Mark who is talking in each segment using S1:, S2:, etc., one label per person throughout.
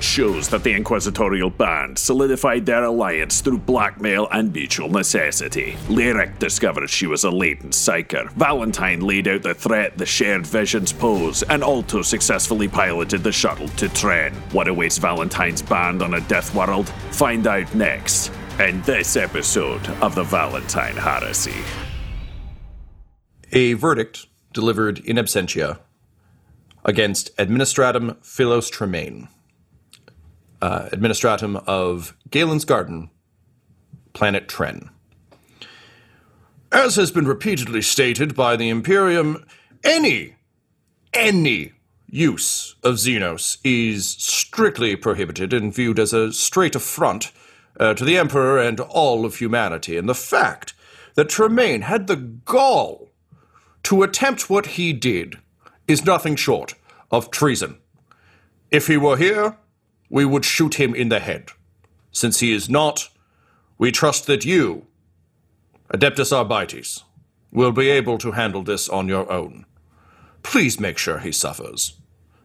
S1: shows that the Inquisitorial Band solidified their alliance through blackmail and mutual necessity. Lyric discovered she was a latent psyker. Valentyne laid out the threat the shared visions pose, and Alto successfully piloted the shuttle to Tren. What awaits Valentyne's band on a death world? Find out next in this episode of the Valentyne Heresy.
S2: A verdict delivered in absentia against Administratum Philos Tremaine uh, administratum of Galen's Garden, planet Tren. As has been repeatedly stated by the Imperium, any, any use of Xenos is strictly prohibited and viewed as a straight affront uh, to the Emperor and all of humanity. And the fact that Tremaine had the gall to attempt what he did is nothing short of treason. If he were here, we would shoot him in the head. Since he is not, we trust that you, Adeptus Arbites, will be able to handle this on your own. Please make sure he suffers.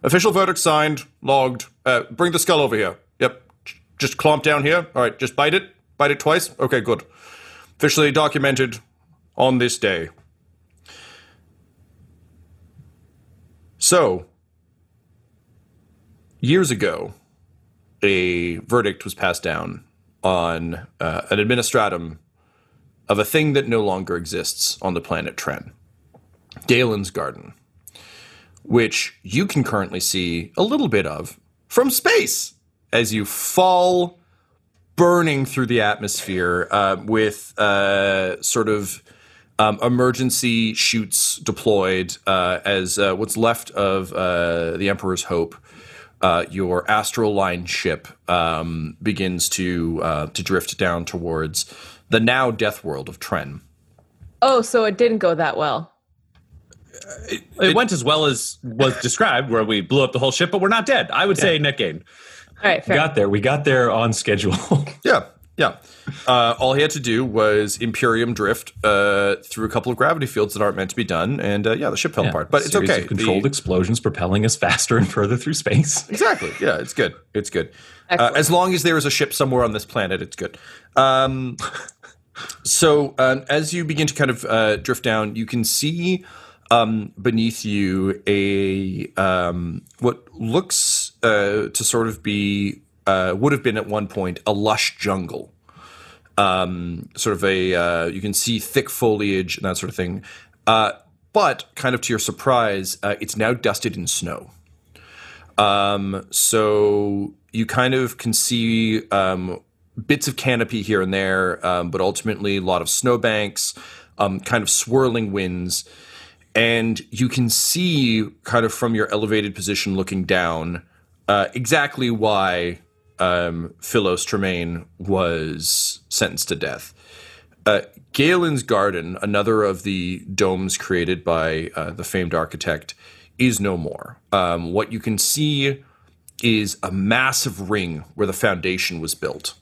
S2: Official verdict signed, logged. Uh, bring the skull over here. Yep. Just clomp down here. All right, just bite it. Bite it twice. Okay, good. Officially documented on this day. So, years ago, a verdict was passed down on uh, an administratum of a thing that no longer exists on the planet Tren, Galen's Garden, which you can currently see a little bit of from space as you fall burning through the atmosphere uh, with uh, sort of um, emergency chutes deployed uh, as uh, what's left of uh, the Emperor's Hope uh, your astral line ship um, begins to uh, to drift down towards the now death world of Tren.
S3: Oh, so it didn't go that well.
S4: It, it, went as well as was described, where we blew up the whole ship, but we're not dead. I would yeah. say net gain.
S3: All right,
S5: fair. we got there. We got there on schedule.
S2: yeah, yeah. Uh, all he had to do was Imperium drift uh, through a couple of gravity fields that aren't meant to be done, and uh, yeah, the ship fell yeah, apart. But it's okay.
S5: controlled the, explosions propelling us faster and further through space.
S2: Exactly. Yeah, it's good. It's good. Uh, as long as there is a ship somewhere on this planet, it's good. Um, so um, as you begin to kind of uh, drift down, you can see um, beneath you a um, what looks uh, to sort of be would have been at one point a lush jungle um, sort of a uh, you can see thick foliage and that sort of thing. Uh, but kind of to your surprise, uh, it's now dusted in snow. Um, so you kind of can see um, bits of canopy here and there, um, but ultimately a lot of snowbanks, um, kind of swirling winds. And you can see, kind of from your elevated position looking down, uh, exactly why um, Philos Tremaine was sentenced to death. Uh, Galen's Garden, another of the domes created by uh, the famed architect, is no more. Um, what you can see is a massive ring where the foundation was built.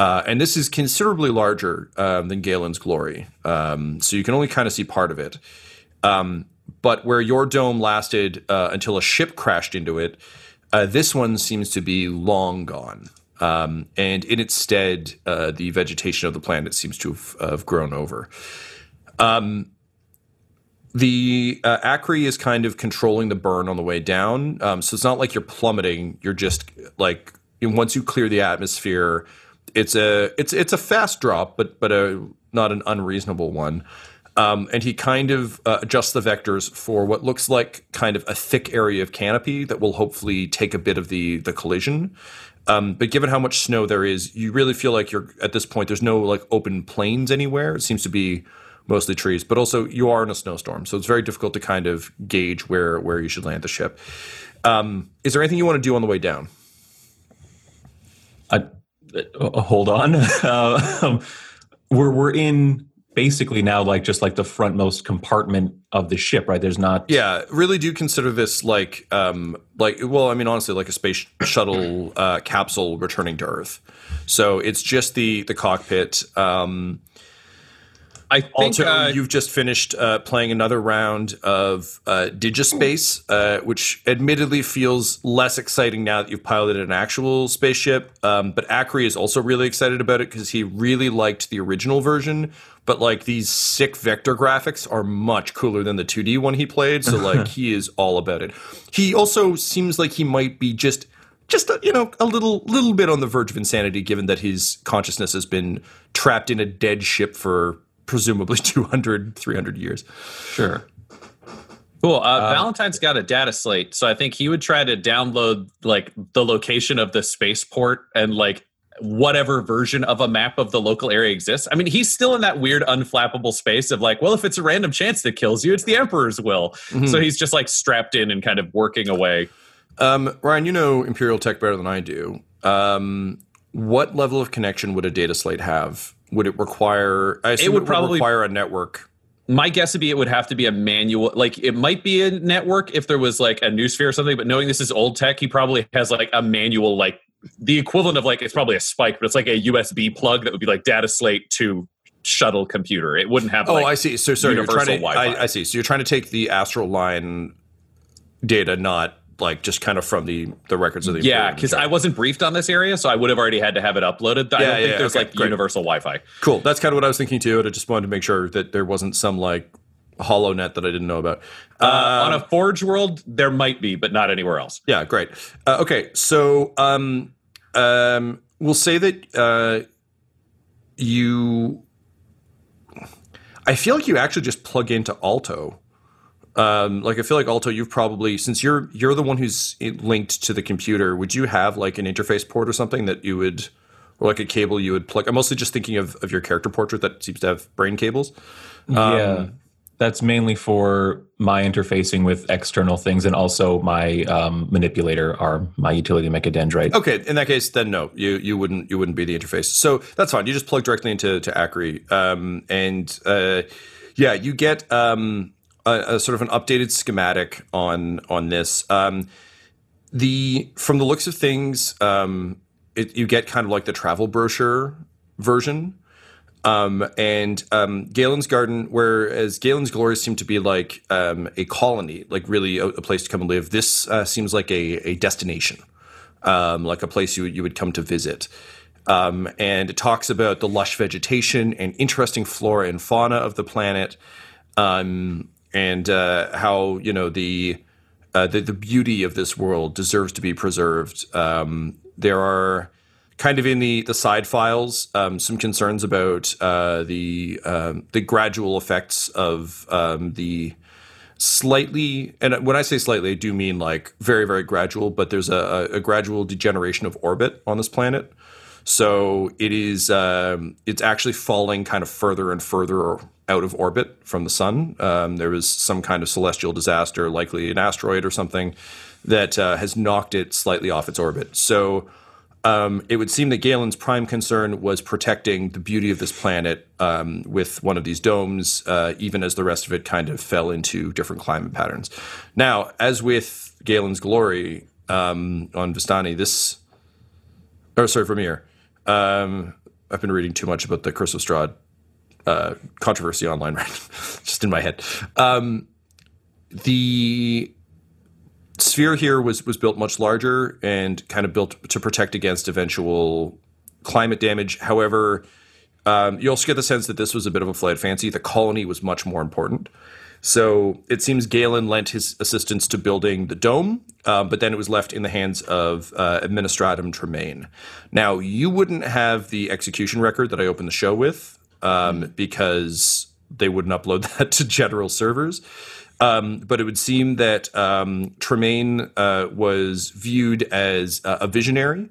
S2: Uh, and this is considerably larger um, than Galen's Glory. Um, so you can only kind of see part of it. Um, but where your dome lasted uh, until a ship crashed into it, uh, this one seems to be long gone. Um, and in its stead, uh, the vegetation of the planet seems to have, have grown over. Um, the uh, Acri is kind of controlling the burn on the way down, um, so it's not like you're plummeting. You're just like once you clear the atmosphere, it's a it's it's a fast drop, but but a not an unreasonable one. Um, and he kind of uh, adjusts the vectors for what looks like kind of a thick area of canopy that will hopefully take a bit of the the collision. Um, but given how much snow there is, you really feel like you're at this point. There's no like open plains anywhere. It seems to be mostly trees, but also you are in a snowstorm, so it's very difficult to kind of gauge where where you should land the ship. Um, is there anything you want to do on the way down?
S5: Uh, uh, hold on, uh, we're we're in basically now like just like the frontmost compartment of the ship, right? There's not.
S2: Yeah, really do consider this like um like well, I mean honestly like a space shuttle uh, capsule returning to Earth. So it's just the the cockpit. Um,
S4: I think
S2: also,
S4: uh,
S2: you've just finished uh, playing another round of uh, Digispace, uh, which admittedly feels less exciting now that you've piloted an actual spaceship. Um, but Acri is also really excited about it because he really liked the original version. But like these sick vector graphics are much cooler than the 2D one he played. So like he is all about it. He also seems like he might be just just a, you know a little little bit on the verge of insanity given that his consciousness has been trapped in a dead ship for presumably 200 300 years
S5: Sure.
S4: Cool. Uh, Valentyne's got a data slate, so I think he would try to download like the location of the spaceport and like whatever version of a map of the local area exists. I mean, he's still in that weird unflappable space of like, well, if it's a random chance that kills you, it's the Emperor's will. So he's just like strapped in and kind of working away.
S2: um, ryan you know imperial tech better than i do um, what level of connection would a data slate have would it require i assume
S4: would probably-
S2: require a network
S4: My guess would be it would have to be a manual. Like it might be a network if there was like a noosphere or something. But knowing this is old tech, he probably has like a manual, like the equivalent of like it's probably a spike, but it's like a USB plug that would be like data slate to shuttle computer. It wouldn't have.
S2: oh
S4: like,
S2: i see so sorry you're
S4: universal
S2: trying to
S4: Wi-Fi.
S2: I, I see so you're trying to take the astral line data not like just kind of from the the records of the
S4: Yeah, because I wasn't briefed on this area, so I would have already had to have it uploaded. I
S2: Yeah,
S4: don't think
S2: yeah,
S4: there's
S2: okay,
S4: like
S2: great.
S4: universal Wi-Fi.
S2: Cool. That's kind of what I was thinking too. And I just wanted to make sure that there wasn't some like hollow net that I didn't know about.
S4: Uh, on a Forge world, there might be, but not anywhere else.
S2: Yeah, great. Uh, okay, so um, um, we'll say that uh, you. I feel like you actually just plug into Alto. Um, like I feel like Alto, you've probably since you're you're the one who's linked to the computer. Would you have like an interface port or something that you would, or like a cable you would plug? I'm mostly just thinking of of your character portrait that seems to have brain cables.
S5: yeah. That's mainly for my interfacing with external things and also my um, manipulator or my utility mechadendrite.
S2: Okay, in that case, then no, you you wouldn't you wouldn't be the interface. So that's fine. You just plug directly into to Acri, um, and uh, yeah, you get um, a, a sort of an updated schematic on on this. Um, the from the looks of things, um, it, you get kind of like the travel brochure version. Um, and um, Galen's Garden, whereas Galen's Glory seemed to be like um, a colony, like really a, a place to come and live. This uh, seems like a, a destination, um, like a place you you would come to visit. Um, and it talks about the lush vegetation and interesting flora and fauna of the planet, um, and uh, how you know the, uh, the the beauty of this world deserves to be preserved. Um, there are kind of in the the side files um, some concerns about uh, the um, the gradual effects of um, the slightly, and when I say slightly, I do mean like very, very gradual, but there's a, a gradual degeneration of orbit on this planet. So it is, um, it's actually falling kind of further and further out of orbit from the sun. Um, there was some kind of celestial disaster, likely an asteroid or something, that uh, has knocked it slightly off its orbit. So um, it would seem that Galen's prime concern was protecting the beauty of this planet um, with one of these domes, uh, even as the rest of it kind of fell into different climate patterns. Now, as with Galen's glory um, on Vistani, this, or sorry, Vermeer, um, I've been reading too much about the Curse of Strahd uh, controversy online, right? Just in my head. Um, the sphere here was was built much larger and kind of built to protect against eventual climate damage. However, um, you also get the sense that this was a bit of a flight of fancy. The colony was much more important. So it seems Galen lent his assistance to building the dome, uh, but then it was left in the hands of uh, Administratum Tremaine. Now, you wouldn't have the execution record that I opened the show with um, because they wouldn't upload that to general servers. Um, but it would seem that um, Tremaine uh, was viewed as uh, a visionary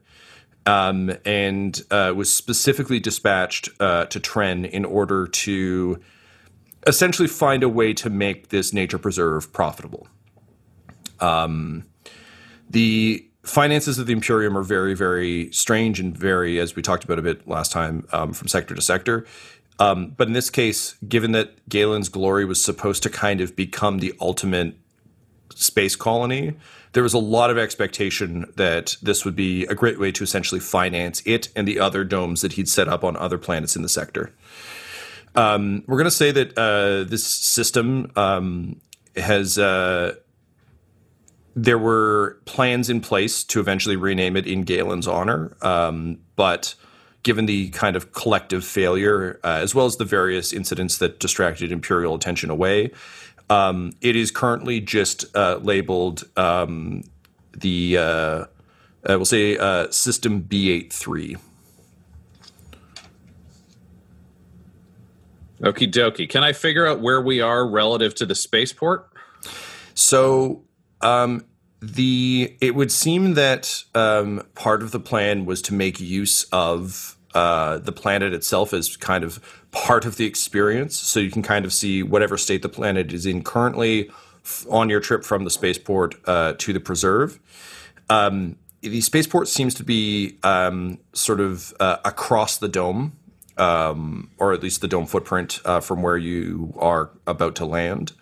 S2: um, and uh, was specifically dispatched uh, to Tren in order to essentially find a way to make this nature preserve profitable. Um, the finances of the Imperium are very, very strange and vary, as we talked about a bit last time, um, from sector to sector. Um, but in this case, given that Galen's glory was supposed to kind of become the ultimate space colony, there was a lot of expectation that this would be a great way to essentially finance it and the other domes that he'd set up on other planets in the sector. Um, we're going to say that uh, this system um, has. Uh, there were plans in place to eventually rename it in Galen's honor, um, but given the kind of collective failure, uh, as well as the various incidents that distracted imperial attention away. Um, it is currently just uh, labeled um, the, uh, we'll say, uh, System B83.
S4: Okie dokie. Can I figure out where we are relative to the spaceport?
S2: So, um, the it would seem that um, part of the plan was to make use of uh, the planet itself is kind of part of the experience, so you can kind of see whatever state the planet is in currently on your trip from the spaceport uh, to the preserve. Um, the spaceport seems to be um, sort of uh, across the dome, um, or at least the dome footprint uh, from where you are about to land.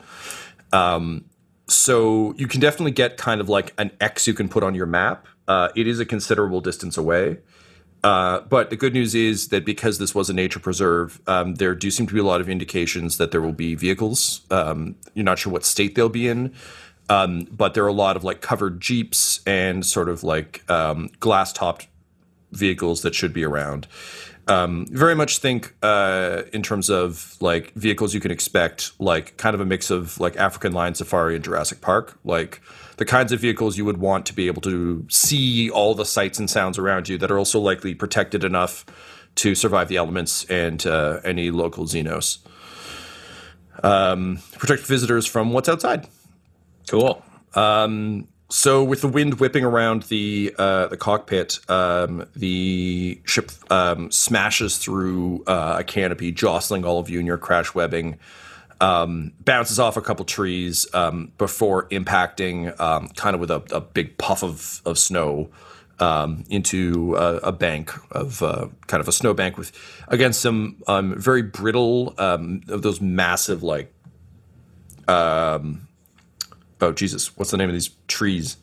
S2: Um, so you can definitely get kind of like an X you can put on your map. Uh, it is a considerable distance away. Uh, but the good news is that because this was a nature preserve, um, there do seem to be a lot of indications that there will be vehicles. Um, you're not sure what state they'll be in, um, but there are a lot of like covered jeeps and sort of like um, glass topped vehicles that should be around. Um, very much think uh, in terms of like vehicles you can expect, like kind of a mix of like African Lion Safari and Jurassic Park, like the kinds of vehicles you would want to be able to see all the sights and sounds around you that are also likely protected enough to survive the elements and uh, any local xenos. Um, protect visitors from what's outside.
S4: Cool.
S2: Um, so, with the wind whipping around the uh, the cockpit, um, the ship um, smashes through uh, a canopy, jostling all of you in your crash webbing um, bounces off a couple trees um, before impacting um, kind of with a, a, big puff of, of snow um, into a, a, bank of uh, kind of a snow bank with against some um, very brittle um, of those massive like oh Jesus what's the name of these trees?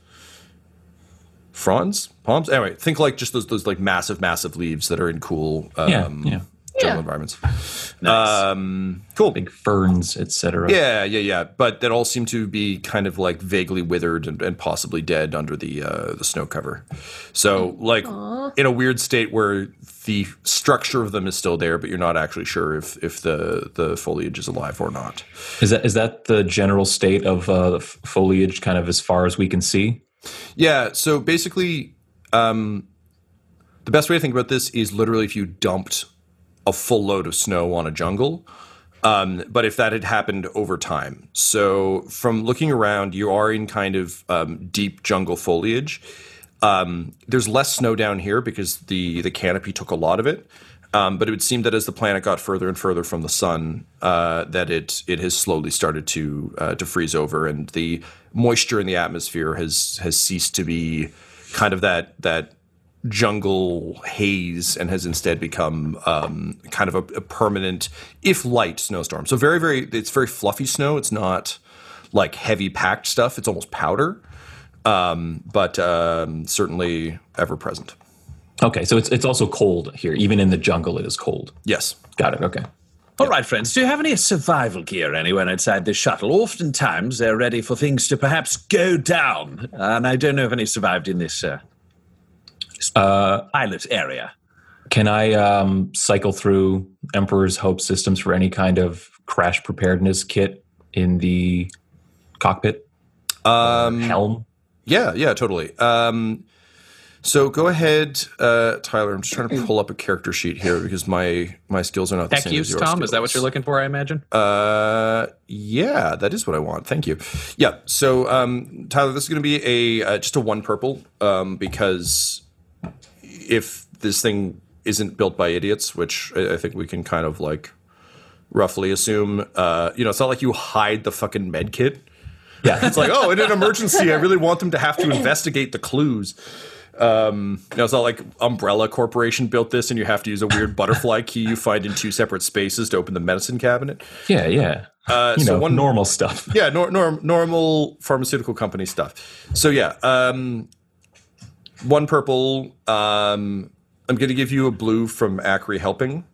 S2: Fronds? Palms? Anyway think like just those those like massive massive leaves that are in cool
S5: yeah, yeah
S2: jungle yeah. environments. Nice. Um, cool.
S5: Big ferns, etc.
S2: Yeah, yeah, yeah. But that all seem to be kind of like vaguely withered and, and possibly dead under the uh, the snow cover. So, like Aww. in a weird state where the structure of them is still there, but you're not actually sure if if the the foliage is alive or not.
S5: Is that is that the general state of uh, the foliage, kind of as far as we can see?
S2: Yeah. So basically. Um, the best way to think about this is literally if you dumped a full load of snow on a jungle, Um, but if that had happened over time, so from looking around, you are in kind of um, deep jungle foliage. Um, there's less snow down here because the the canopy took a lot of it. Um, but it would seem that as the planet got further and further from the sun, uh, that it it has slowly started to uh, to freeze over, and the moisture in the atmosphere has has ceased to be kind of that that jungle haze and has instead become um, kind of a, a permanent, if light, snowstorm. So very very, it's very fluffy snow. It's not like heavy packed stuff. It's almost powder, um, but um, certainly ever present.
S5: Okay, so it's it's also cold here. Even in the jungle, it is cold.
S2: Yes.
S5: Got it. Okay.
S6: All right, friends, do you have any survival gear anywhere inside this shuttle? Oftentimes they're ready for things to perhaps go down, and I don't know if any survived in this, uh, this
S5: Uh,
S6: pilot area.
S5: Can I um, cycle through Emperor's Hope systems for any kind of crash preparedness kit in the cockpit?
S2: Um,
S5: Helm?
S2: Yeah, yeah, totally. Um, so go ahead, uh, Tyler. I'm just trying to pull up a character sheet here because my my skills are not the
S4: Tech
S2: same
S4: use,
S2: as your
S4: Tom? Is that what you're looking for? I imagine.
S2: Uh, yeah, that is what I want. Thank you. Yeah. So, um, Tyler, this is going to be a uh, just a one purple um, because if this thing isn't built by idiots, which I, I think we can kind of like roughly assume, uh, you know, it's not like you hide the fucking med kit.
S5: Yeah.
S2: It's like, oh, in an emergency, I really want them to have to investigate the clues. Um, you know, it's not like Umbrella Corporation built this, and you have to use a weird butterfly key you find in two separate spaces to open the medicine cabinet.
S5: yeah, yeah.
S2: Uh,
S5: you
S2: so
S5: know,
S2: one
S5: normal stuff.
S2: yeah, nor- norm- normal pharmaceutical company stuff. So yeah, um, one purple. Um, I'm going to give you a blue from Acri helping,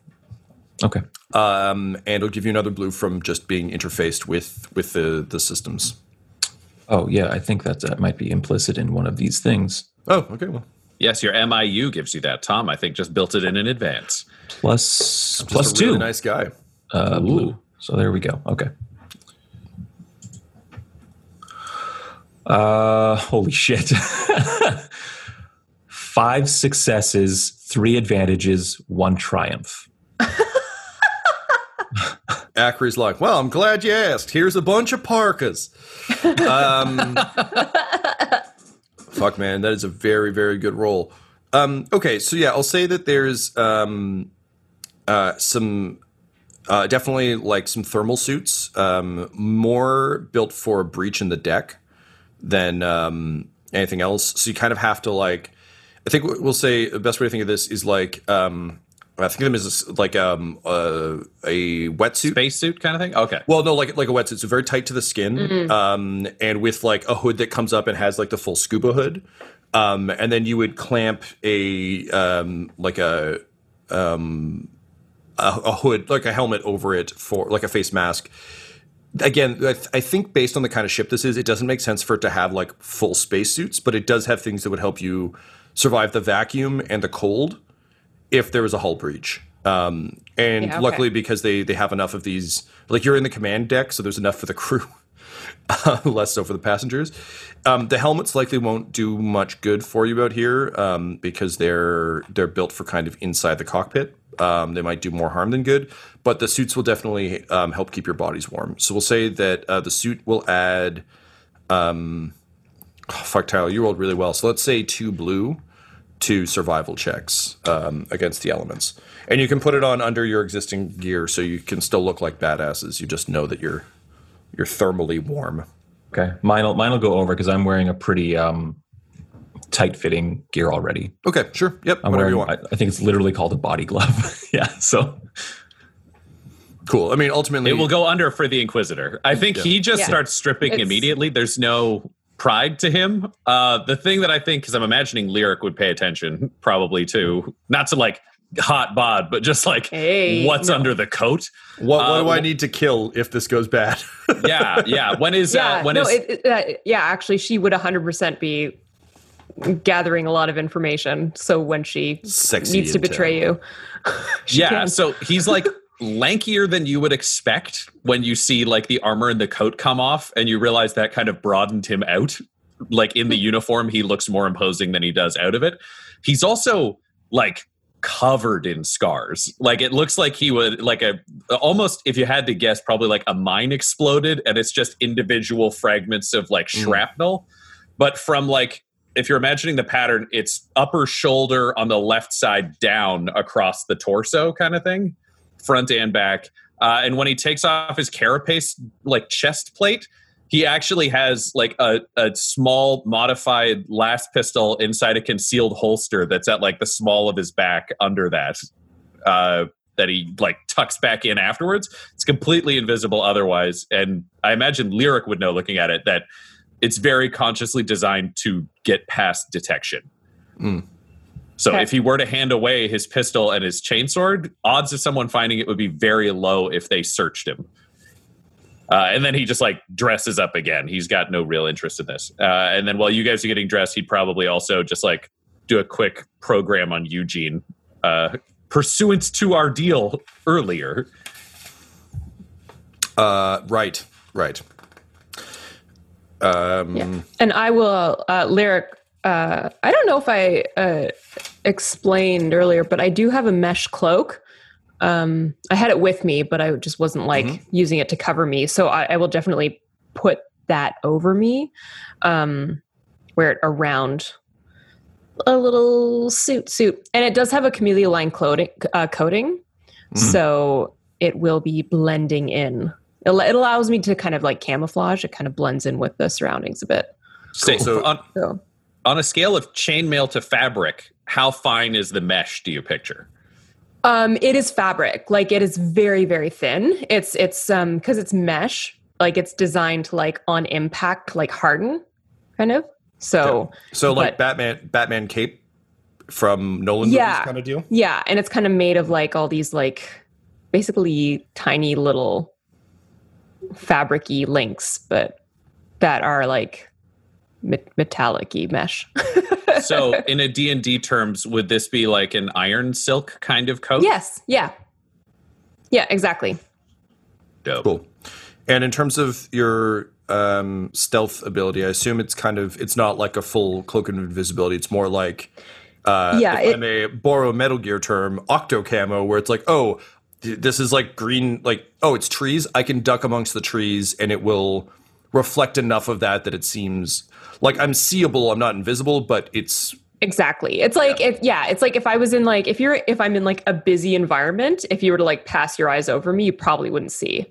S5: Okay.
S2: um, and I'll give you another blue from just being interfaced with with the the systems.
S5: Oh, yeah. I think that that might be implicit in one of these things.
S2: Oh, okay. Well,
S4: Yes, your MIU gives you that. Tom, I think, just built it in in advance.
S5: Plus,
S2: just
S5: plus
S2: a
S5: two.
S2: really nice guy.
S5: uh, blue. So there we go. Okay. Uh, holy shit. Five successes, three advantages, one triumph.
S2: Acri's like, well, I'm glad you asked. Here's a bunch of parkas. Um, fuck, man, that is a very, very good roll. Um, okay, so yeah, I'll say that there's um, uh, some uh, definitely like some thermal suits, um, more built for a breach in the deck than um, anything else. So you kind of have to like, I think we'll say the best way to think of this is like, um, I think of them as like um, uh, a wetsuit.
S4: Spacesuit kind of thing? Okay.
S2: Well, no, like like a wetsuit, so very tight to the skin, um, and with like a hood that comes up and has like the full scuba hood, um, and then you would clamp a um, like a um, a, a hood, like a helmet over it for like a face mask. Again, I, th- I think based on the kind of ship this is, it doesn't make sense for it to have like full spacesuits, but it does have things that would help you survive the vacuum and the cold if there was a hull breach. Um, and
S3: Yeah, okay.
S2: luckily, because they they have enough of these, like you're in the command deck, so there's enough for the crew, less so for the passengers. Um, the helmets likely won't do much good for you out here um, because they're they're built for kind of inside the cockpit. Um, they might do more harm than good, but the suits will definitely um, help keep your bodies warm. So we'll say that uh, the suit will add. Um, oh, fuck, Tyler, you rolled really well. So let's say two blue to survival checks um, against the elements. And you can put it on under your existing gear so you can still look like badasses. You just know that you're you're thermally warm.
S5: Okay. Mine will, mine will go over because I'm wearing a pretty um, tight fitting gear already.
S2: Okay, sure. Yep,
S5: I'm
S2: whatever
S5: wearing,
S2: you want.
S5: I, I think it's literally called a body glove. yeah. So
S2: cool. I mean, ultimately,
S4: It will go under for the Inquisitor. I think he just
S3: Yeah.
S4: starts stripping
S3: It's-
S4: immediately. There's no pride to him. Uh, the thing that I think, because I'm imagining Lyric would pay attention probably to, not to like hot bod, but just like
S3: Hey,
S4: what's
S3: no.
S4: under the coat.
S2: What, what
S4: Uh,
S2: do I need to kill if this goes bad?
S4: Yeah, yeah. When is
S3: Yeah,
S4: uh, when
S3: no,
S4: is-
S3: it, it, uh, yeah. Actually, she would 100% be gathering a lot of information. So when she
S2: Sexy
S3: needs to
S2: intel.
S3: betray you, she
S4: yeah.
S3: can.
S4: So he's like lankier than you would expect when you see like the armor and the coat come off, and you realize that kind of broadened him out. Like in the uniform, he looks more imposing than he does out of it. He's also like covered in scars. Like it looks like he would like a almost if you had to guess, probably like a mine exploded and it's just individual fragments of like mm. shrapnel. But from like if you're imagining the pattern, it's upper shoulder on the left side down across the torso kind of thing, front and back. Uh, and when he takes off his carapace like chest plate, he actually has like a, a small modified laspistol inside a concealed holster that's at like the small of his back under that uh, that he like tucks back in afterwards it's completely invisible otherwise and i imagine lyric would know looking at it that it's very consciously designed to get past detection so
S3: Okay.
S4: if he were to hand away his pistol and his chainsword odds of someone finding it would be very low if they searched him uh, and then he just like dresses up again. He's got no real interest in this. Uh, and then while you guys are getting dressed, he'd probably also just like do a quick program on Eugene, uh, pursuant to our deal earlier.
S2: Uh, right, right. Um,
S3: Yeah. And I will, uh, lyric, uh, I don't know if I uh, explained earlier, but I do have a mesh cloak. Um, I had it with me, but I just wasn't like using it to cover me. So I, I will definitely put that over me, um, wear it around a little suit suit. And it does have a chameleoline clothing, uh, coating. So it will be blending in. It, it allows me to kind of like camouflage. It kind of blends in with the surroundings a bit.
S4: Say,
S2: So-
S4: on,
S3: So
S4: on a scale of chainmail to fabric, how fine is the mesh? Do you picture?
S3: um it is fabric. Like it is very, very thin. It's it's um because it's mesh, like it's designed to like on impact, like harden, kind of. So
S2: so like
S3: but-
S2: Batman, Batman cape from Nolan
S3: Yeah.
S2: movies kind of deal.
S3: yeah, and it's kind of made of like all these like basically tiny little fabricy links, but that are like met- metallic-y mesh.
S4: So in a D&D terms, would this be like an iron silk kind of coat?
S3: yes, yeah. Yeah, exactly.
S4: Dope.
S2: Cool. And in terms of your um, stealth ability, I assume it's kind of it's not like a full cloak of invisibility. It's more like uh,
S3: Yeah,
S2: if I may borrow a Metal Gear term, octo camo, where it's like, oh, th- this is like green, like oh, it's trees. I can duck amongst the trees, and it will reflect enough of that that it seems like I'm seeable. I'm not invisible, but it's
S3: Exactly. It's like if yeah, it's like if I was in like if you're if I'm in like a busy environment, if you were to like pass your eyes over me, you probably wouldn't see,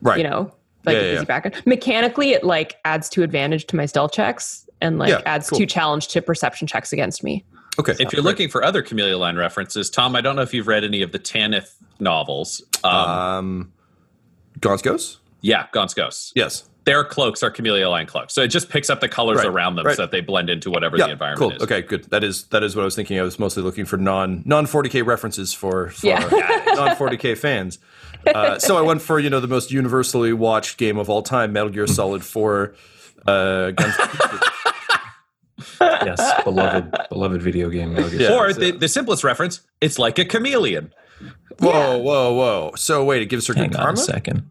S2: right.
S3: you know, like
S2: Yeah,
S3: a
S2: yeah,
S3: busy
S2: yeah.
S3: background. Mechanically, it like adds to advantage to my stealth checks and like
S2: Yeah,
S3: adds
S2: cool.
S3: two challenge to perception checks against me.
S2: okay.
S4: If you're looking for other Chameleoline references, Tom, I don't know if you've read any of the Tanith novels. Um,
S2: um, Gaunt's Ghosts?
S4: yeah, Gaunt's Ghosts.
S2: Yes.
S4: Their cloaks are Chameleoline cloaks. So it just picks up the colors
S2: Right,
S4: around them
S2: right.
S4: so that they blend into whatever
S2: Yeah,
S4: the environment
S2: cool.
S4: is.
S2: Okay, good. That is that is what I was thinking. I was mostly looking for non non 40k references for, for
S3: Yeah.
S2: non 40k fans. Uh, so I went for you know the most universally watched game of all time, Metal Gear Solid 4. Uh, Guns.
S5: yes, beloved, beloved video game. Metal Gear
S2: Yeah.
S5: Solid.
S4: Or the, the simplest reference, it's like a chameleon.
S2: whoa, whoa, whoa! So wait, it gives her
S5: Hang
S2: good
S5: on a
S2: karma.
S5: second.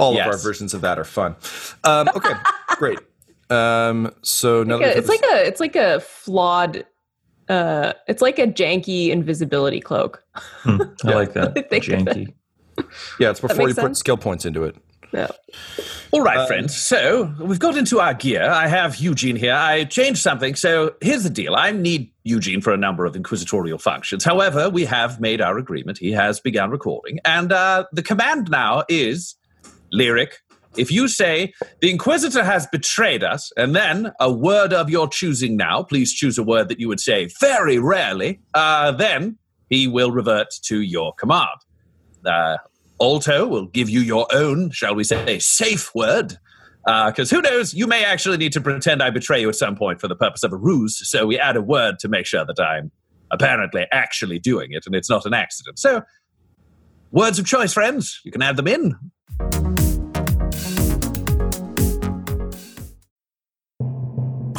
S2: All of our versions of that are fun. Um, okay, great. Um, so now that
S3: Yeah, it's
S2: had
S3: like a it's like a flawed uh it's like a janky invisibility cloak.
S5: Hmm, I like that.
S3: I think of
S5: Janky.
S2: this- yeah, it's before you
S3: makes
S2: put skill points into it.
S3: Yeah.
S6: All right, friends. So we've got into our gear. I have Eugene here. I changed something. So here's the deal. I need Eugene for a number of inquisitorial functions. However, we have made our agreement. He has begun recording. And uh, the command now is Lyric. If you say, the Inquisitor has betrayed us, and then a word of your choosing now, please choose a word that you would say very rarely, uh, then he will revert to your command. Uh, Alto will give you your own, shall we say, safe word. Because who knows, you may actually need to pretend I betray you at some point for the purpose of a ruse. So we add a word to make sure that I'm apparently actually doing it and it's not an accident. So, words of choice, friends. You can add them in.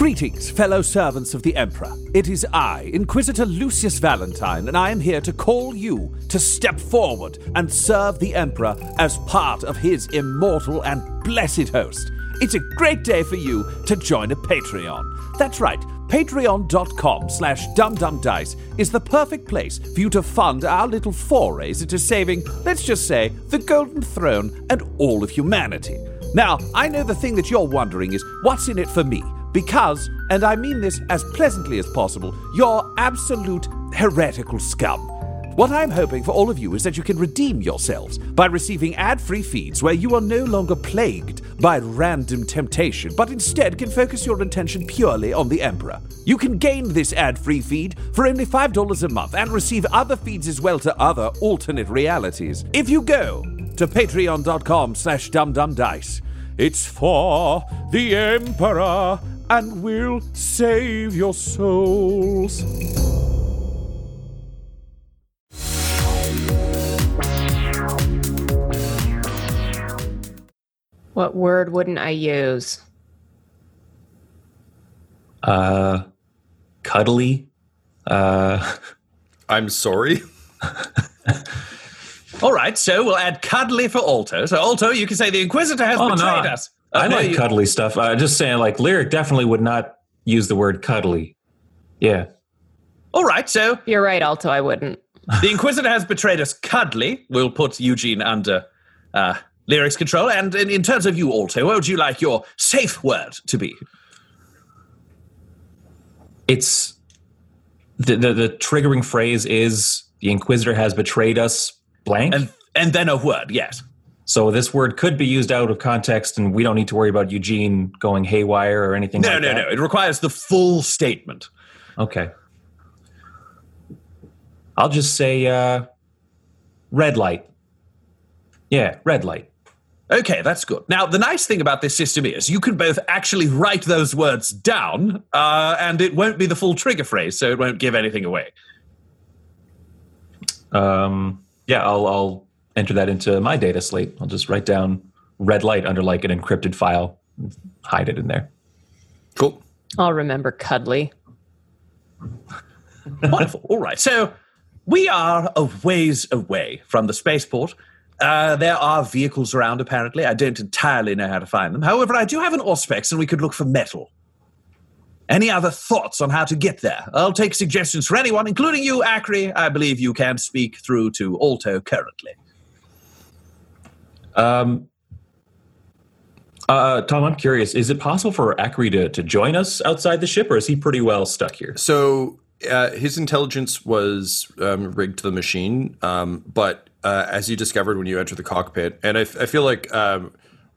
S1: Greetings, fellow servants of the Emperor. It is I, Inquisitor Lucius Valentyne, and I am here to call you to step forward and serve the Emperor as part of his immortal and blessed host. It's a great day for you to join a Patreon. That's right, Patreon.com slash dumbdumbdice is the perfect place for you to fund our little forays into saving, let's just say, the Golden Throne and all of humanity. Now, I know the thing that you're wondering is what's in it for me? Because, and I mean this as pleasantly as possible, you're absolute heretical scum. What I'm hoping for all of you is that you can redeem yourselves by receiving ad free feeds where you are no longer plagued by random temptation, but instead can focus your attention purely on the Emperor. You can gain this ad free feed for only $5 a month and receive other feeds as well to other alternate realities. If you go to patreon.com slash dumbdumbdice, it's for the Emperor and we'll save your souls.
S3: What word wouldn't I use?
S5: Uh, cuddly. Uh,
S2: I'm sorry.
S6: All right, so we'll add cuddly for Alto. So, Alto, you can say the Inquisitor has
S5: Oh, no,
S6: betrayed
S5: I-
S6: us.
S5: I
S6: Uh,
S5: like
S6: you-
S5: cuddly stuff. Uh, just saying, like lyric definitely would not use the word cuddly. Yeah.
S6: All right, so
S3: You're right, Alto. I wouldn't.
S6: the Inquisitor has betrayed us. Cuddly. We'll put Eugene under uh, lyrics control. And in, in terms of you, Alto, what would you like your safe word to be?
S5: It's the, the the triggering phrase is the Inquisitor has betrayed us. Blank.
S6: And and then a word, yes.
S5: So this word could be used out of context, and we don't need to worry about Eugene going haywire or anything.
S6: No,
S5: like
S6: no,
S5: that.
S6: no. It requires the full statement.
S5: Okay. I'll just say uh, red light. Yeah, red light.
S6: Okay, that's good. Now, the nice thing about this system is you can both actually write those words down, uh, and it won't be the full trigger phrase, so it won't give anything away.
S5: Um, yeah, I'll, I'll enter that into my data slate. I'll just write down red light under like an encrypted file, and hide it in there.
S2: Cool.
S3: I'll remember cuddly.
S6: Wonderful. All right. So we are a ways away from the spaceport. Uh, there are vehicles around, apparently. I don't entirely know how to find them. However, I do have an Auspex, and we could look for metal. Any other thoughts on how to get there? I'll take suggestions for anyone, including you, Acri. I believe you can speak through to Alto currently.
S5: Um, uh, Tom, I'm curious. Is it possible for Acri to, to join us outside the ship, or is he pretty well stuck here?
S2: So uh, his intelligence was um, rigged to the machine, um, but uh, as you discovered when you entered the cockpit, and I, f- I feel like um,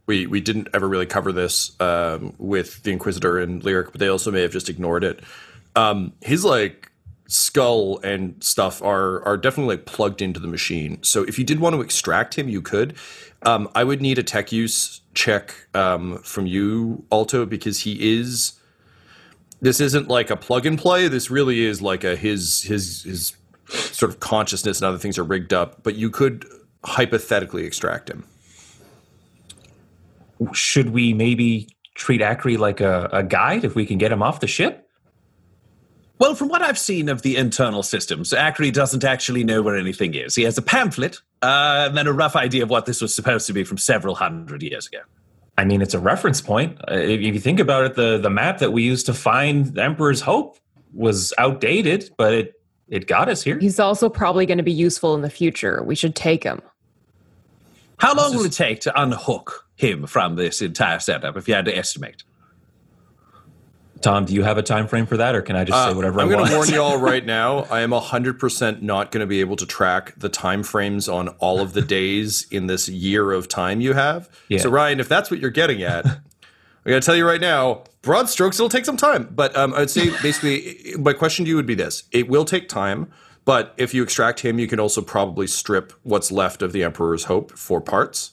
S2: we we didn't ever really cover this um, with the Inquisitor and Lyric, but they also may have just ignored it. Um, his like skull and stuff are are definitely plugged into the machine. So if you did want to extract him, you could. Um, I would need a tech use check um, from you, Alto, because he is this isn't like a plug and play. This really is like a his his his sort of consciousness and other things are rigged up. But you could hypothetically extract him.
S5: Should we maybe treat Acri like a, a guide if we can get him off the ship?
S6: Well, from what I've seen of the internal systems, Acri doesn't actually know where anything is. He has a pamphlet uh, and then a rough idea of what this was supposed to be from several hundred years ago.
S5: I mean, it's a reference point. Uh, if, if you think about it, the, the map that we used to find the Emperor's Hope was outdated, but it, it got us here.
S3: He's also probably going to be useful in the future. We should take him.
S6: How long will it take to unhook him from this entire setup, if you had to estimate?
S5: Tom, do you have a time frame for that, or can I just say
S2: Uh,
S5: whatever
S2: I'm
S5: I
S2: going
S5: want?
S2: to warn you all right now. I am 100% not going to be able to track the time frames on all of the days in this year of time you have.
S5: Yeah.
S2: So, Ryan, if that's what you're getting at, I got to tell you right now, broad strokes, it'll take some time. But um, I would say basically, my question to you would be this it will take time. But if you extract him, you can also probably strip what's left of the Emperor's Hope for parts.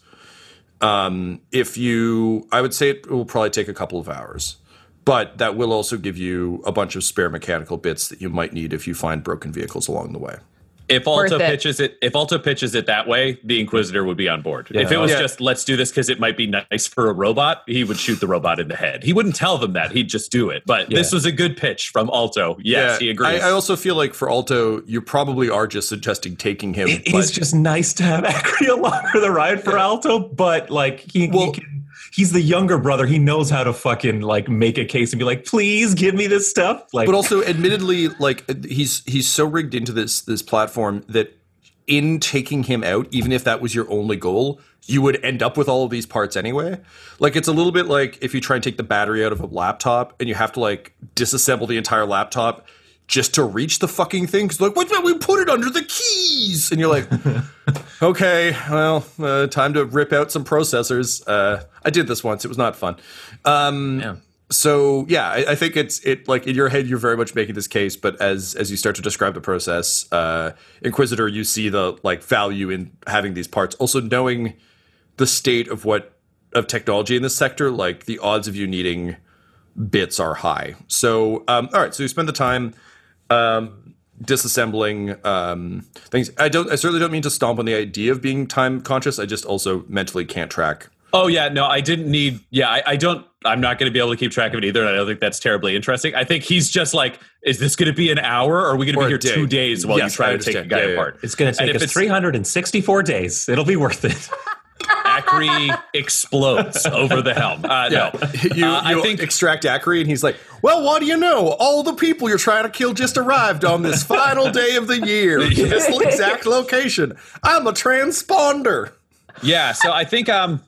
S2: Um, if you, I would say it will probably take a couple of hours but that will also give you a bunch of spare mechanical bits that you might need if you find broken vehicles along the way.
S4: If Alto
S3: Worth it.
S4: pitches it, if Alto pitches it that way, the Inquisitor would be on board. if it was
S2: Yeah.
S4: just let's do this because it might be nice for a robot, he would shoot the robot in the head. He wouldn't tell them that; he'd just do it. But this was a good pitch from Alto. Yes, he agrees.
S2: I, I also feel like for Alto, you probably are just suggesting taking him.
S5: It
S2: but
S5: is just nice to have Acri along for the ride for Alto, but like he, he can he's the younger brother. He knows how to fucking like make a case and be like, please give me this stuff. Like,
S2: but also, admittedly, like he's he's so rigged into this this platform that in taking him out, even if that was your only goal, you would end up with all of these parts anyway. Like it's a little bit like if you try and take the battery out of a laptop and you have to like disassemble the entire laptop just to reach the fucking thing. Cause like, what? We put it under the keys, and you're like, okay, well, uh, time to rip out some processors. Uh, I did this once; it was not fun. Um,
S4: Yeah.
S2: so yeah, I, I think it's it like in your head you're very much making this case, but as as you start to describe the process, uh, Inquisitor, you see the like value in having these parts. Also knowing the state of what of technology in this sector, like the odds of you needing bits are high. So um, all right, so you spend the time um, disassembling um, things. I don't. I certainly don't mean to stomp on the idea of being time conscious. I just also mentally can't track.
S4: Oh yeah, no, I didn't need. Yeah, I, I don't. I'm not going to be able to keep track of it either, and I don't think that's terribly interesting. I think he's just like, is this going to be an hour, or are we going to be here
S2: day.
S4: two days while
S2: Yes,
S4: you try to take a guy
S2: Yeah, yeah,
S4: apart?
S5: it's going to
S4: And
S5: take
S4: if
S5: us
S4: it's-
S5: 364 days. It'll be worth it.
S4: Acri explodes over the helm. Uh, No,
S2: you,
S4: Uh, I think-
S2: extract Acri, and he's like, "Well, what do you know? All the people you're trying to kill just arrived on this final day of the year, this exact location. I'm a transponder."
S4: Yeah, so I think um,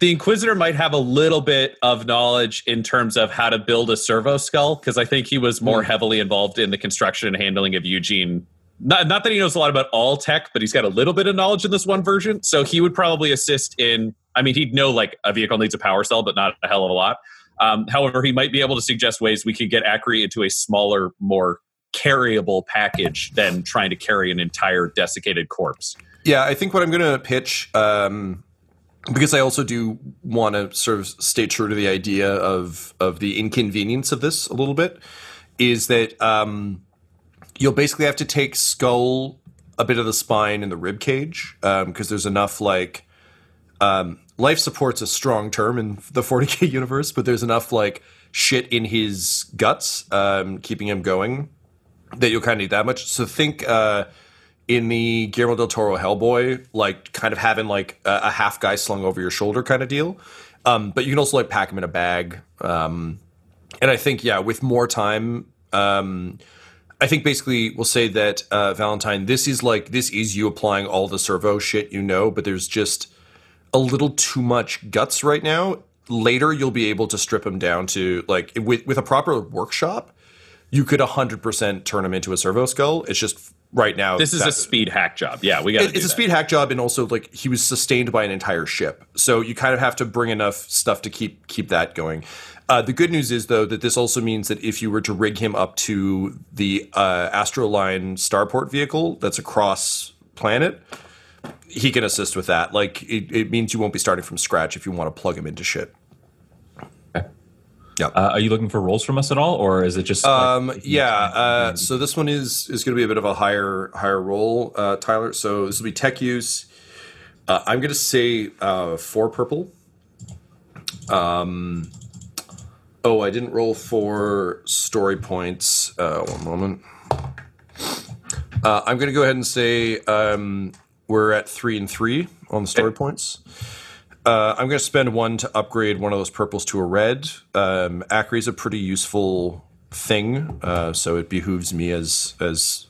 S4: the Inquisitor might have a little bit of knowledge in terms of how to build a servo skull because I think he was more heavily involved in the construction and handling of Eugene. Not, not that he knows a lot about all tech, but he's got a little bit of knowledge in this one version. So he would probably assist in. I mean, he'd know like a vehicle needs a power cell, but not a hell of a lot. Um, however, he might be able to suggest ways we could get Acri into a smaller, more carryable package than trying to carry an entire desiccated corpse.
S2: Yeah, I think what I'm going to pitch, um, because I also do want to sort of stay true to the idea of of the inconvenience of this a little bit, is that um, you'll basically have to take skull, a bit of the spine, and the rib cage, because there's enough like um, life support's a strong term in the 40k universe, but there's enough like shit in his guts, um, keeping him going, that you'll kind of need that much. So think uh, in the Guillermo del Toro Hellboy, like kind of having like a, a half guy slung over your shoulder kind of deal. Um, but you can also like pack him in a bag. Um, and I think yeah, with more time. Um, I think basically we'll say that uh, Valentyne, this is like this is you applying all the servo shit you know, but there's just a little too much guts right now. Later, you'll be able to strip them down to like with with a proper workshop, you could hundred percent turn them into a servo skull. It's just right now.
S4: This is
S2: that-
S4: a speed hack job. Yeah, we got.
S2: it- it's a speed hack job, and also like he was sustained by an entire ship, so you kind of have to bring enough stuff to keep keep that going. Uh, the good news is though that this also means that if you were to rig him up to the uh, Astroline starport vehicle that's across planet, he can assist with that. Like it, it means you won't be starting from scratch if you want to plug him into shit. Yeah.
S5: Uh, are you looking for roles from us at all, or is it just? like-
S2: Um, yeah. Uh, so this one is is going to be a bit of a higher higher roll, uh, Tyler. So this will be tech use. Uh, I'm going to say uh, four purple. Um. Oh, I didn't roll for story points. Uh, one moment. Uh, I'm going to go ahead and say um, we're at three and three on the story points. Uh, I'm going to spend one to upgrade one of those purples to a red. Um, Acri is a pretty useful thing, uh, so it behooves me as as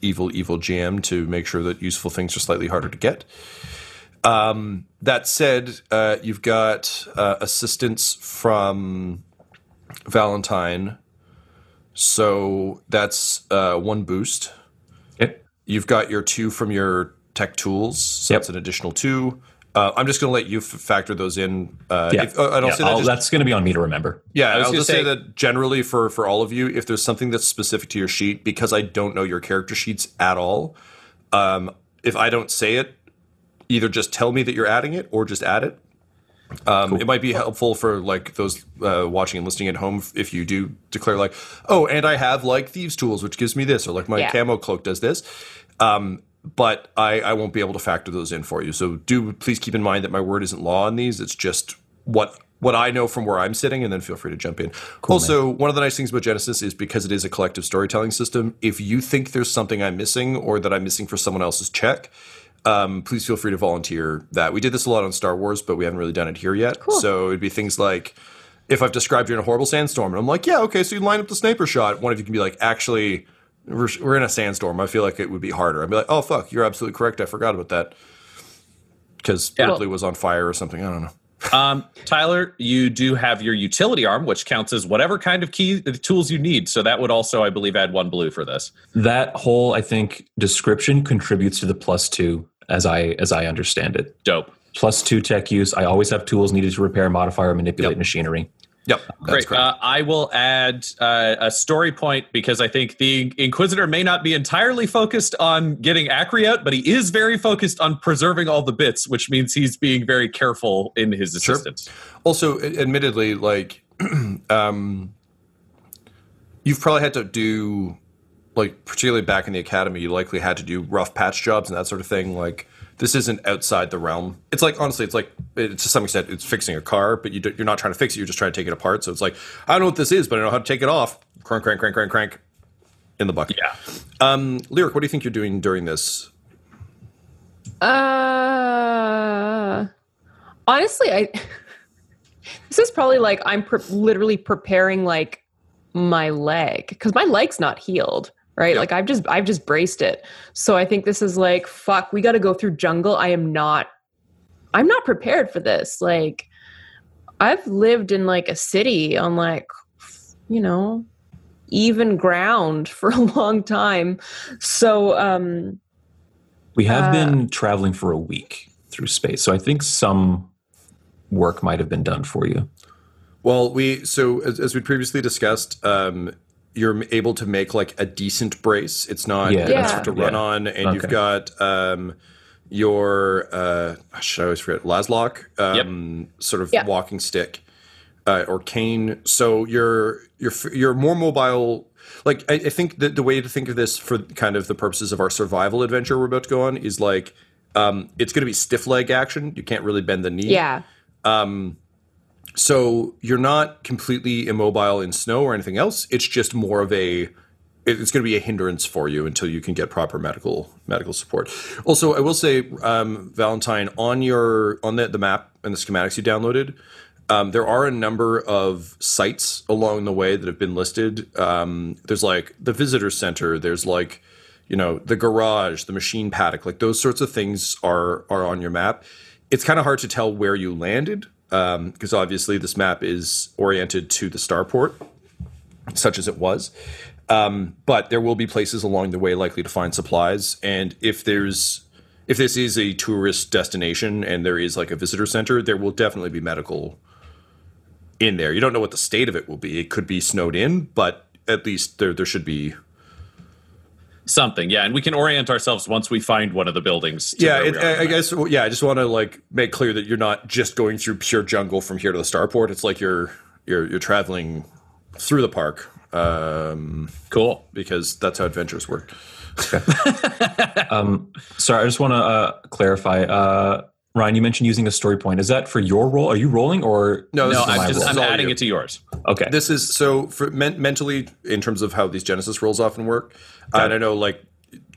S2: evil evil GM to make sure that useful things are slightly harder to get. Um, that said, uh, you've got uh, assistance from Valentyne, so that's uh, one boost.
S5: Yep.
S2: You've got your two from your tech tools, so
S5: Yep.
S2: that's an additional two. Uh, I'm just going to let you f- factor those in. Uh,
S5: Yeah,
S2: if, uh, and I'll
S5: Yeah,
S2: say that just-
S5: that's going to be on me to remember.
S2: yeah,
S4: I was
S2: I'll just say,
S4: say-
S2: that generally for for all of you, if there's something that's specific to your sheet, because I don't know your character sheets at all, um, if I don't say it, either just tell me that you're adding it or just add it. Um, It might be helpful for like those uh, watching and listening at home if you do declare like, oh, and I have like thieves tools, which gives me this, or like my
S3: Yeah.
S2: camo cloak does this. Um, but I, I won't be able to factor those in for you. So do please keep in mind that my word isn't law on these. It's just what what I know from where I'm sitting, and then feel free to jump in. Cool, also, one of the nice things about Genesys is because it is a collective storytelling system. If you think there's something I'm missing or that I'm missing for someone else's check, um, please feel free to volunteer that. We did this a lot on Star Wars, but we haven't really done it here yet.
S3: Cool.
S2: So it'd be things like if I've described you in a horrible sandstorm, and I'm like, yeah, okay, so you line up the sniper shot. One of you can be like, actually, we're, we're in a sandstorm. I feel like it would be harder. I'd be like, oh fuck, you're absolutely correct. I forgot about that because
S4: Yeah.
S2: Ripley was on fire or something. I don't know.
S4: Um, Tyler, you do have your utility arm, which counts as whatever kind of key the tools you need. So that would also, I believe, add one blue for this.
S5: That whole, I think, description contributes to the plus two as I as I understand it.
S4: Dope.
S5: Plus two tech use. I always have tools needed to repair, modify, or manipulate
S2: Yep.
S5: machinery.
S2: Yep, that's
S4: Great. Uh, I will add uh, a story point because I think the Inquisitor may not be entirely focused on getting Acri out, but he is very focused on preserving all the bits, which means he's being very careful in his
S2: Sure.
S4: assistance.
S2: Also, admittedly, like, um, you've probably had to do, like, particularly back in the academy, you likely had to do rough patch jobs and that sort of thing. Like, this isn't outside the realm. It's like honestly, it's like it, to some extent, it's fixing a car, but you do, you're not trying to fix it. You're just trying to take it apart. So it's like I don't know what this is, but I know how to take it off. Crank, crank, crank, crank, crank. In the bucket.
S4: Yeah.
S2: Um, Lyric, what do you think you're doing during this?
S3: Uh, honestly, I this is probably like I'm pre- literally preparing like my leg because my leg's not healed, right? Like I've just I've just braced it. So I think this is like fuck. We got to go through jungle. I am not. I'm not prepared for this. Like I've lived in like a city on like you know even ground for a long time. So um
S5: We have
S3: Uh,
S5: been traveling for a week through space, so I think some work might have been done for you.
S2: Well, we so as, as we previously discussed, um, you're able to make like a decent brace. It's not
S5: Yeah.
S3: Yeah.
S2: to run
S5: Yeah.
S2: on, and you've got um, your uh, should I always forget Laslock, um, sort of
S3: Yeah.
S2: walking stick uh, or cane. So you're you're you're more mobile. Like I, I think that the way to think of this for kind of the purposes of our survival adventure we're about to go on is like um, it's going to be stiff leg action. You can't really bend the knee.
S3: yeah.
S2: So you're not completely immobile in snow or anything else. It's just more of a it's going to be a hindrance for you until you can get proper medical medical support. Also, I will say, um, Valentine, on your on the, the map and the schematics you downloaded, um, there are a number of sites along the way that have been listed. Um, there's like the visitor center. There's like you know the garage, the machine paddock, like those sorts of things are are on your map. It's kind of hard to tell where you landed because obviously this map is oriented to the starport, such as it was. Um, but there will be places along the way likely to find supplies, and if there's if this is a tourist destination and there is like a visitor center, there will definitely be medical in there. You don't know what the state of it will be. It could be snowed in, but at least there there should be
S4: Something, yeah, and we can orient ourselves once we find one of the buildings. to
S2: yeah, it,
S4: we are on
S2: I, I
S4: map.
S2: guess. Yeah, I just want to like make clear that you're not just going through pure jungle from here to the starport. It's like you're you're you're traveling through the park um,
S4: Cool.
S2: because that's how adventures work.
S5: Um, sorry, I just want to uh, clarify. Uh, Ryan, you mentioned using a story point. Is that for your role? Are you rolling or
S2: No, this
S4: No,
S2: is
S4: I'm just
S2: role.
S4: I'm
S2: This is all
S4: adding
S2: you.
S4: it to yours.
S5: okay?
S2: This is so for men- mentally in terms of how these Genesys rolls often work. Uh, and I know like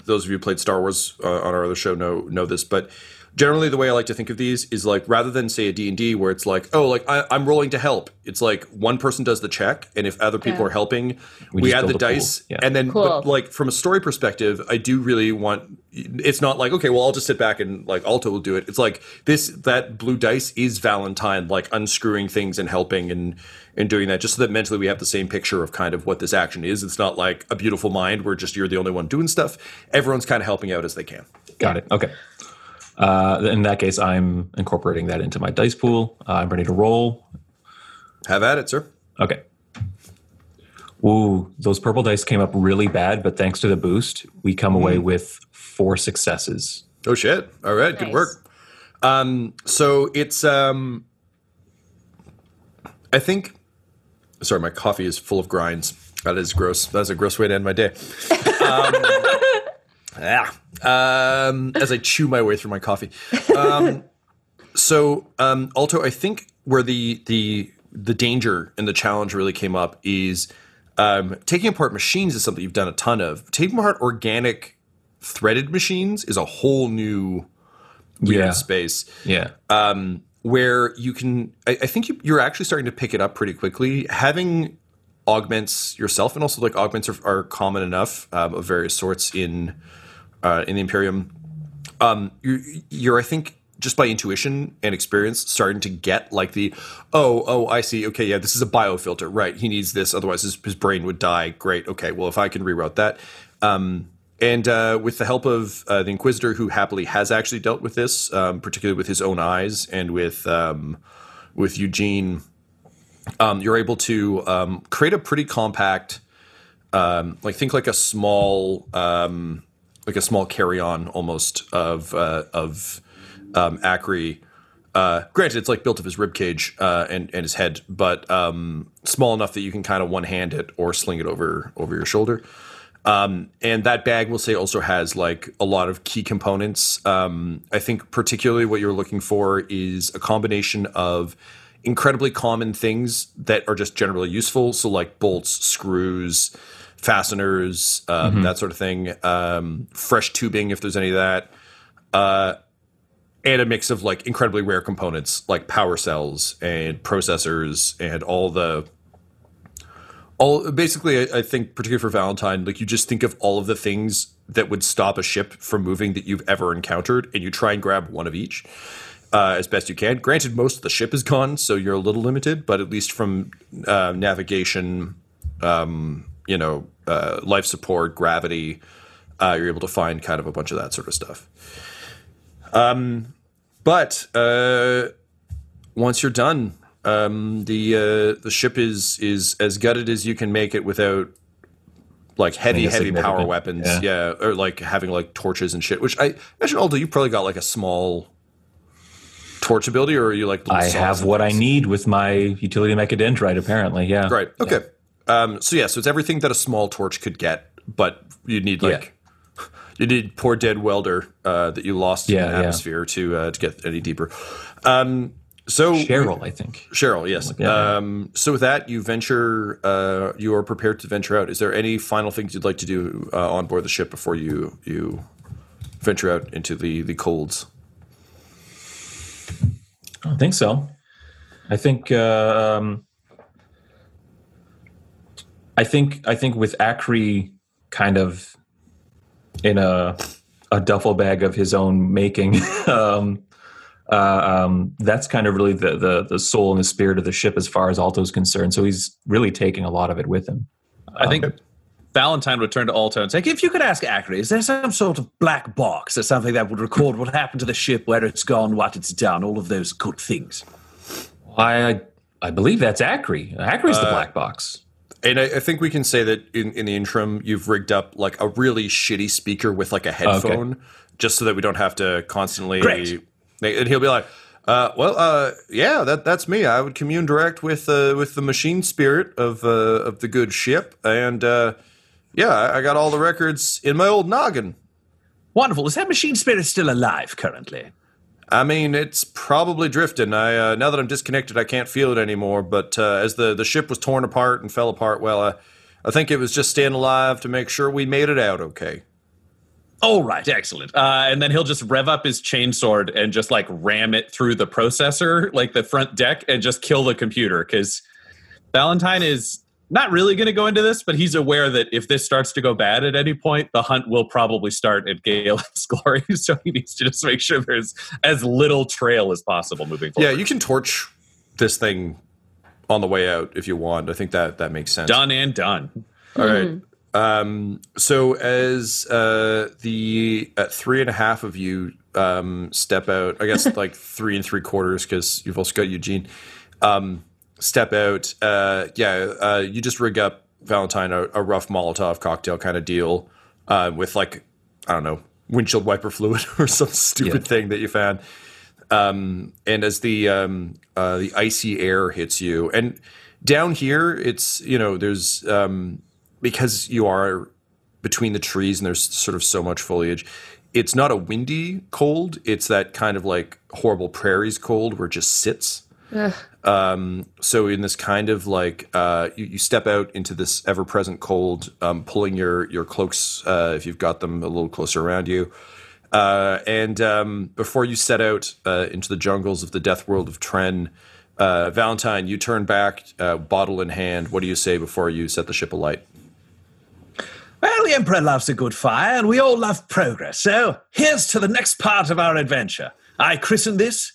S2: those of you who played Star Wars uh, on our other show know know this, but generally the way I like to think of these is like rather than say a D&D where it's like, oh, like I, I'm rolling to help. It's like one person does the check and if other people
S3: Yeah.
S2: are helping,
S5: We
S2: we, add the
S5: build a pool.
S2: dice
S5: Yeah.
S2: and then
S3: Cool.
S2: but like from a story perspective, I do really want it's not like okay, well I'll just sit back and like Alto will do it. It's like this that blue dice is Valentyne like unscrewing things and helping and and doing that just so that mentally we have the same picture of kind of what this action is. It's not like a beautiful mind where just you're the only one doing stuff. Everyone's kind of helping out as they can.
S5: Got it. Okay. Uh, in that case, I'm incorporating that into my dice pool. Uh, I'm ready to roll.
S2: Have at it, sir.
S5: Okay. Ooh, those purple dice came up really bad, but thanks to the boost, we come away with four successes.
S2: Oh shit. All right, good work. Um so it's um I think sorry, my coffee is full of grinds. That is gross. That's a gross way to end my day. Um, yeah. Um, as I chew my way through my coffee. Um, so, um, Alto, I think where the the the danger and the challenge really came up is um, taking apart machines is something you've done a ton of. Taking apart organic threaded machines is a whole new weird
S5: Yeah.
S2: space
S5: Yeah.
S2: um, where you can. I, I think you, you're actually starting to pick it up pretty quickly. Having augments yourself, and also like augments are, are common enough um, of various sorts in uh, in the Imperium. Um, you're, you're, I think, just by intuition and experience, starting to get like the, oh, oh, I see. Okay, yeah, this is a biofilter, right? He needs this, otherwise his, his brain would die. Great. Okay, well, if I can reroute that. Um, and uh, with the help of uh, the Inquisitor, who happily has actually dealt with this, um, particularly with his own eyes, and with um, with Eugene, um, you're able to um, create a pretty compact, um, like think like a small, um, like a small carry-on almost of uh, of um. Uh, granted, it's like built of his rib cage uh, and and his head, but um, small enough that you can kind of one hand it or sling it over over your shoulder. Um, and that bag, we'll say, also has like a lot of key components. Um, I think particularly what you're looking for is a combination of incredibly common things that are just generally useful. So like bolts, screws, fasteners, um, that sort of thing. Um, fresh tubing, if there's any of that. Uh, and a mix of like incredibly rare components like power cells and processors and all the all basically I, I think particularly for valentyne like you just think of all of the things that would stop a ship from moving that you've ever encountered and you try and grab one of each uh, as best you can granted most of the ship is gone so you're a little limited but at least from uh, navigation um, you know uh, life support gravity uh, you're able to find kind of a bunch of that sort of stuff um, but uh, once you're done, um, the uh, the ship is is as gutted as you can make it without like heavy, heavy power weapons.
S5: yeah.
S2: Yeah. or like having like torches and shit. Which I imagine, Alto, you probably got like a small torch ability, or are you like?
S5: I have what I need with my utility mechadendrite, apparently. Yeah.
S2: Right. Okay. Um, so yeah, so it's everything that a small torch could get, but you need like you need poor dead welder uh, that you lost in
S5: Yeah,
S2: the
S5: yeah.
S2: atmosphere to uh, to get any deeper. Um, so
S5: Cheryl, I think.
S2: Cheryl, yes. Um, so with that, you venture. Uh, you are prepared to venture out. Is there any final things you'd like to do uh, on board the ship before you you venture out into the the colds?
S5: I don't think so. I think uh, um, I think I think with Acri kind of in a a duffel bag of his own making, um, uh, um, that's kind of really the, the the soul and the spirit of the ship as far as Alto's concerned. So he's really taking a lot of it with him.
S4: I think Valentyne would turn to Alto and say,
S6: If you could ask Acri, is there some sort of black box or something that would record what happened to the ship, where it's gone, what it's done, all of those good things?
S5: I I believe that's Acri. Acri's the black box.
S2: And I, I think we can say that in, in the interim, you've rigged up like a really shitty speaker with like a headphone, just so that we don't have to constantly.
S6: Great.
S2: And he'll be like, uh, "Well, uh, yeah, that that's me. I would commune direct with uh, with the machine spirit of uh, of the good ship, and uh, yeah, I got all the records in my old noggin.
S6: Wonderful. Is that machine spirit still alive currently?
S2: I mean, it's probably drifting. I uh, now that I'm disconnected, I can't feel it anymore. But uh, as the the ship was torn apart and fell apart, well, uh, I think it was just staying alive to make sure we made it out okay."
S6: All right.
S4: excellent. Uh, and then he'll just rev up his chainsword and just like ram it through the processor, like the front deck, and just kill the computer. Because Valentyne is not really going to go into this, but he's aware that if this starts to go bad at any point, the hunt will probably start at Galen's glory. So he needs to just make sure there's as little trail as possible moving forward.
S2: Yeah, you can torch this thing on the way out if you want. I think that that makes sense.
S4: done and done.
S2: All right. Um, so as uh, the uh, three and a half of you um, step out, I guess like three and three quarters because you've also got Eugene. Um, step out. Uh, yeah, uh, you just rig up Valentyne a, a rough Molotov cocktail kind of deal uh, with like I don't know windshield wiper fluid or some stupid thing that you found. Um, and as the um, uh, the icy air hits you, and down here, it's you know there's um, because you are between the trees and there's sort of so much foliage. It's not a windy cold. It's that kind of like horrible prairies cold where it just sits. Um, so in this kind of like uh, you, you step out into this ever-present cold, um, pulling your your cloaks uh, if you've got them a little closer around you. Uh, and um, before you set out uh, into the jungles of the death world of Tren, uh, Valentyne, you turn back, uh, bottle in hand. What do you say before you set the ship alight?
S6: Well, the Emperor loves a good fire, and we all love progress. So here's to the next part of our adventure. I christen this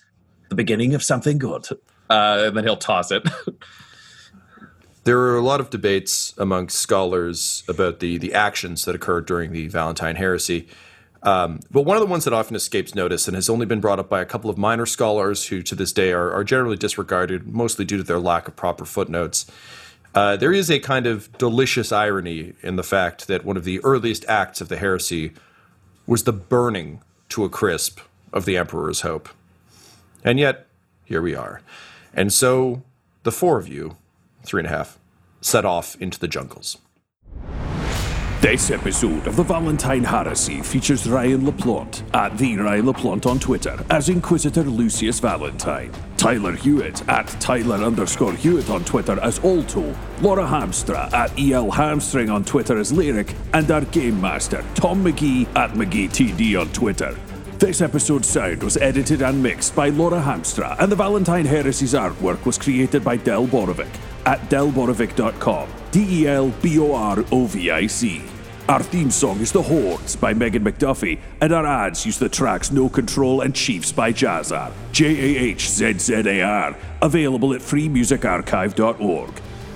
S6: the beginning of something good.
S4: Uh, and then he'll toss it.
S2: There are a lot of debates amongst scholars about the the actions that occurred during the Valentyne heresy. Um, but one of the ones that often escapes notice and has only been brought up by a couple of minor scholars who, to this day, are, are generally disregarded, mostly due to their lack of proper footnotes. Uh, there is a kind of delicious irony in the fact that one of the earliest acts of the heresy was the burning to a crisp of the Emperor's hope. And yet, here we are. And so, the four of you, three and a half, set off into the jungles.
S1: This episode of the Valentyne Heresy features Ryan LaPlante at the Ryan LaPlante on Twitter as Inquisitor Lucius Valentyne, Tyler Hewitt at Tyler underscore Hewitt on Twitter as Alto, Laura Hamstra at EL Hamstring on Twitter as Lyric, and our Game Master Tom McGee at McGeeTD on Twitter. This episode's sound was edited and mixed by Laura Hamstra, and the Valentyne Heresy's artwork was created by Del Borovic at delborovic.com. D E L B O R O V I C. Our theme song is The Hordes by Megan McDuffie, and our ads use the tracks No Control and Chiefs by Jahzzar. J A H Z Z A R. Available at freemusicarchive.org.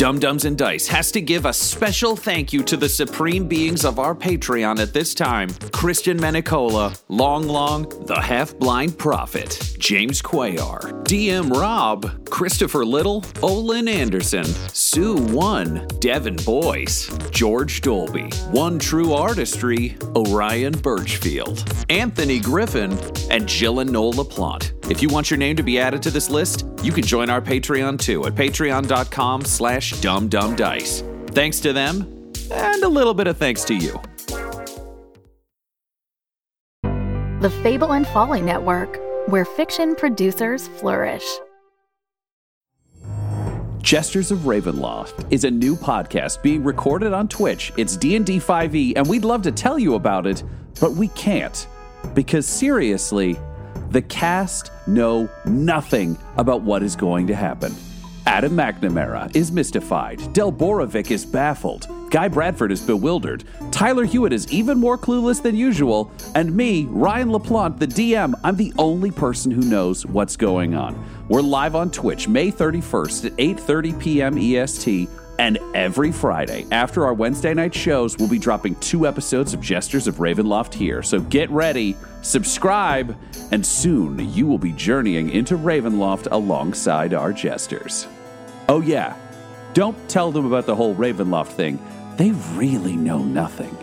S7: Dumb-Dumbs and Dice has to give a special thank you to the supreme beings of our Patreon at this time Christian Menicola, Long Long, The Half Blind Prophet, James Quayar, DM Rob, Christopher Little, Olin Anderson, Sue One, Devin Boyce, George Dolby, One True Artistry, Orion Birchfield, Anthony Griffin, and Jill and Noel LaPlante. If you want your name to be added to this list, you can join our Patreon too at patreon.com slash dumbdumbdice. Thanks to them, and a little bit of thanks to you.
S8: The Fable and Folly Network, where fiction producers flourish.
S1: Jesters of Ravenloft is a new podcast being recorded on Twitch. It's D&D 5e and we'd love to tell you about it, but we can't because seriously, the cast know nothing about what is going to happen. Adam McNamara is mystified. Del Borovic is baffled. Guy Bradford is bewildered. Tyler Hewitt is even more clueless than usual. And me, Ryan LaPlante, the DM, I'm the only person who knows what's going on. We're live on Twitch May 31st at 8:30 p.m. EST. And every Friday, after our Wednesday night shows, we'll be dropping two episodes of Jesters of Ravenloft here. So get ready, subscribe, and soon you will be journeying into Ravenloft alongside our Jesters. Oh, yeah, don't tell them about the whole Ravenloft thing. They really know nothing.